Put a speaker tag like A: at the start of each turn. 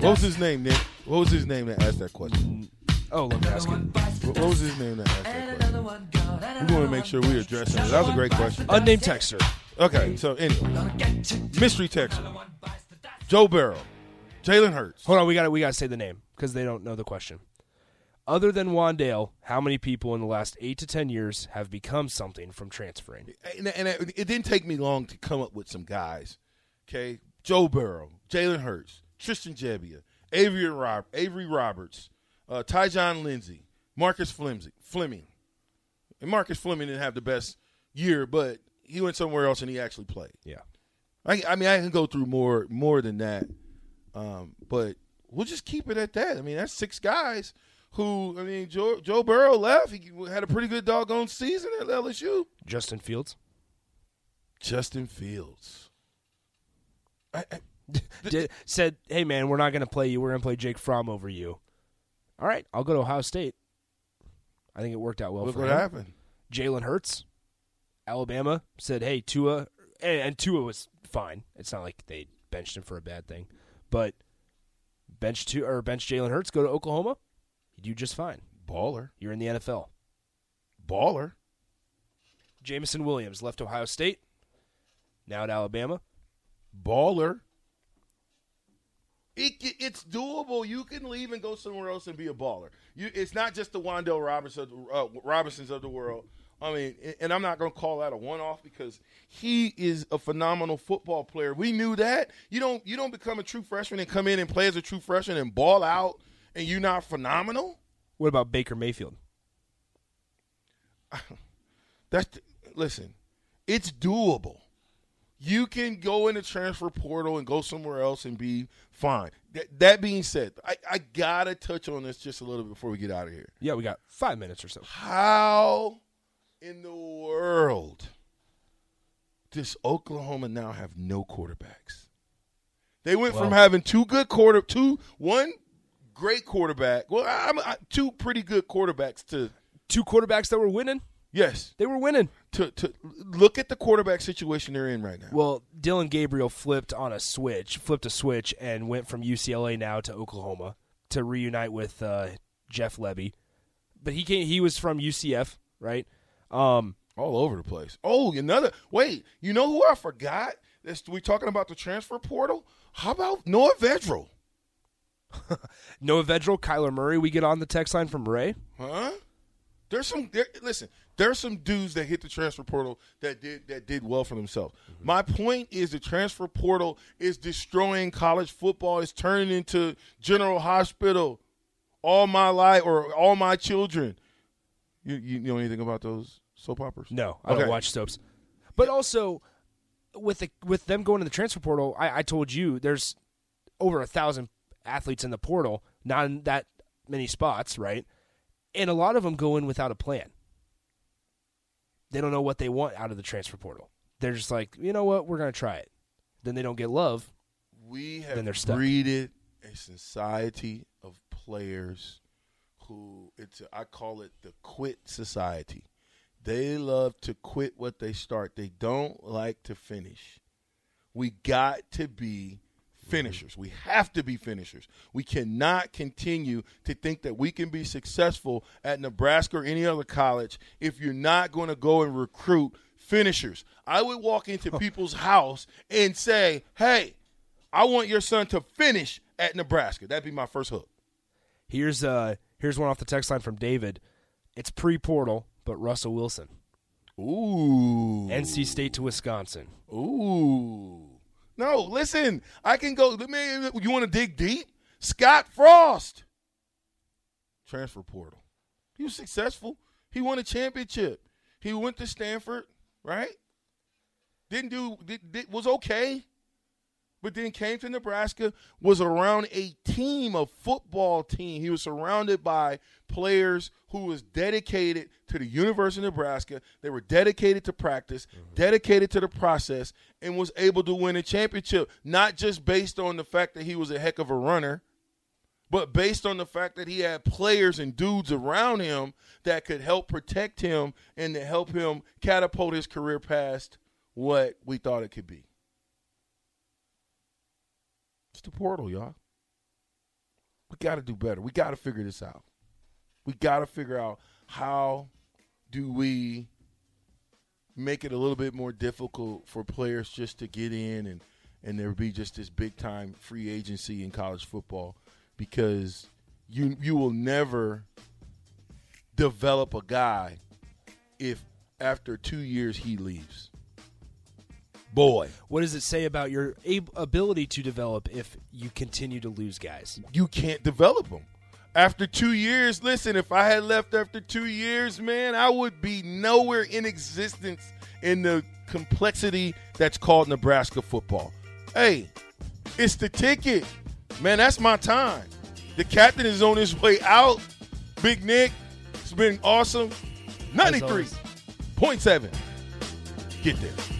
A: What was his name, Nick? What was his name that asked that question?
B: Oh, let me ask it.
A: What what was his name that asked that question? We want to make sure we address that. That was a great question.
B: Unnamed texter.
A: Okay, so anyway, mystery texter, Joe Burrow, Jalen Hurts.
B: Hold on, we got to we got to say the name because they don't know the question. Other than Wan'Dale, how many people in the last eight to ten years have become something from transferring?
A: And, and it, it didn't take me long to come up with some guys. Okay, Joe Burrow, Jalen Hurts, Tristan Gebbia, Avery Rob, Avery Roberts, uh, Tyjon Lindsey, Marcus Flimsy, Fleming. And Marcus Fleming didn't have the best year, but he went somewhere else and he actually played.
B: Yeah.
A: I, I mean, I can go through more more than that, um, but we'll just keep it at that. I mean, that's six guys who. I mean, Joe, Joe Burrow left. He had a pretty good doggone season at LSU.
B: Justin Fields.
A: Justin Fields. I, I,
B: Did, said, "Hey man, we're not going to play you. We're going to play Jake Fromm over you." All right, I'll go to Ohio State. I think it worked out well
A: look
B: for
A: what
B: him.
A: happened.
B: Jalen Hurts, Alabama said, "Hey, Tua," and, and Tua was fine. It's not like they benched him for a bad thing, but bench Tua or bench Jalen Hurts, go to Oklahoma, you do just fine.
A: Baller,
B: You're in the NFL.
A: baller.
B: Jameson Williams left Ohio State, now at Alabama.
A: baller. It, it's doable. You can leave and go somewhere else and be a baller. You, it's not just the Wan'Dale Robinson, uh, Robinsons of the world. I mean, and I'm not going to call that a one-off because he is a phenomenal football player. We knew that. You don't you don't become a true freshman and come in and play as a true freshman and ball out, and you're not phenomenal.
B: What about Baker Mayfield?
A: That's listen, it's doable. You can go in the transfer portal and go somewhere else and be fine. That, that being said, I, I gotta touch on this just a little bit before we get out of here.
B: Yeah, we got five minutes or so.
A: How in the world does Oklahoma now have no quarterbacks? They went from having two good quarter, two one great quarterback. Well, I'm, I, two pretty good quarterbacks to
B: Two quarterbacks that were winning.
A: Yes
B: They were winning.
A: to to look at the quarterback situation they're in right now.
B: Well, Dillon Gabriel flipped on a switch, flipped a switch, and went from UCLA now to Oklahoma to reunite with uh, Jeff Lebby. But he came, he was from UCF, right? Um,
A: all over the place. Oh, another wait. You know who I forgot? This, we talking about the transfer portal. How about Noah Vedral?
B: Noah Vedral, Kyler Murray. We get on the text line from Ray.
A: Huh? There's some. There, listen, there's some dudes that hit the transfer portal that did that did well for themselves. Mm-hmm. My point is, the transfer portal is destroying college football. It's turning into General Hospital. All my life, or all my children. You, you know anything about those soap operas?
B: No, I
A: Okay.
B: don't watch soaps. But also, with the with them going to the transfer portal, I, I told you there's over a thousand athletes in the portal, not in that many spots, right? And a lot of them go in without a plan. They don't know what they want out of the transfer portal. They're just like, you know what, we're gonna try it. Then they don't get love.
A: we have
B: then they're stuck.
A: breeded a society of players who it's I call it the quit society. They love to quit what they start. They don't like to finish. We got to be finishers. We have to be finishers. We cannot continue to think that we can be successful at Nebraska or any other college if you're not going to go and recruit finishers. I would walk into people's house and say, "Hey, I want your son to finish at Nebraska." That'd be my first hook.
B: Here's uh here's one off the text line from David. It's pre portal, but Russell Wilson.
A: Ooh.
B: NC State to Wisconsin.
A: Ooh. No, listen. I can go. Man, you want to dig deep? Scott Frost, transfer portal. He was successful. He won a championship. He went to Stanford, right? Didn't do. Did, did, was okay but then came to Nebraska, was around a team, a football team. He was surrounded by players who was dedicated to the University of Nebraska. They were dedicated to practice, mm-hmm. dedicated to the process, and was able to win a championship, not just based on the fact that he was a heck of a runner, but based on the fact that he had players and dudes around him that could help protect him and to help him catapult his career past what we thought it could be. It's the portal, y'all. We got to do better. We got to figure this out. We got to figure out how do we make it a little bit more difficult for players just to get in and and there be just this big time free agency in college football because you you will never develop a guy if after 2 years he leaves boy.
B: What does it say about your ability to develop if you continue to lose guys?
A: You can't develop them. After two years, listen, if I had left after two years, man, I would be nowhere in existence in the complexity that's called Nebraska football. Hey, it's the ticket. Man, that's my time. The captain is on his way out. Big Nick, it's been awesome. 93.7. Get there.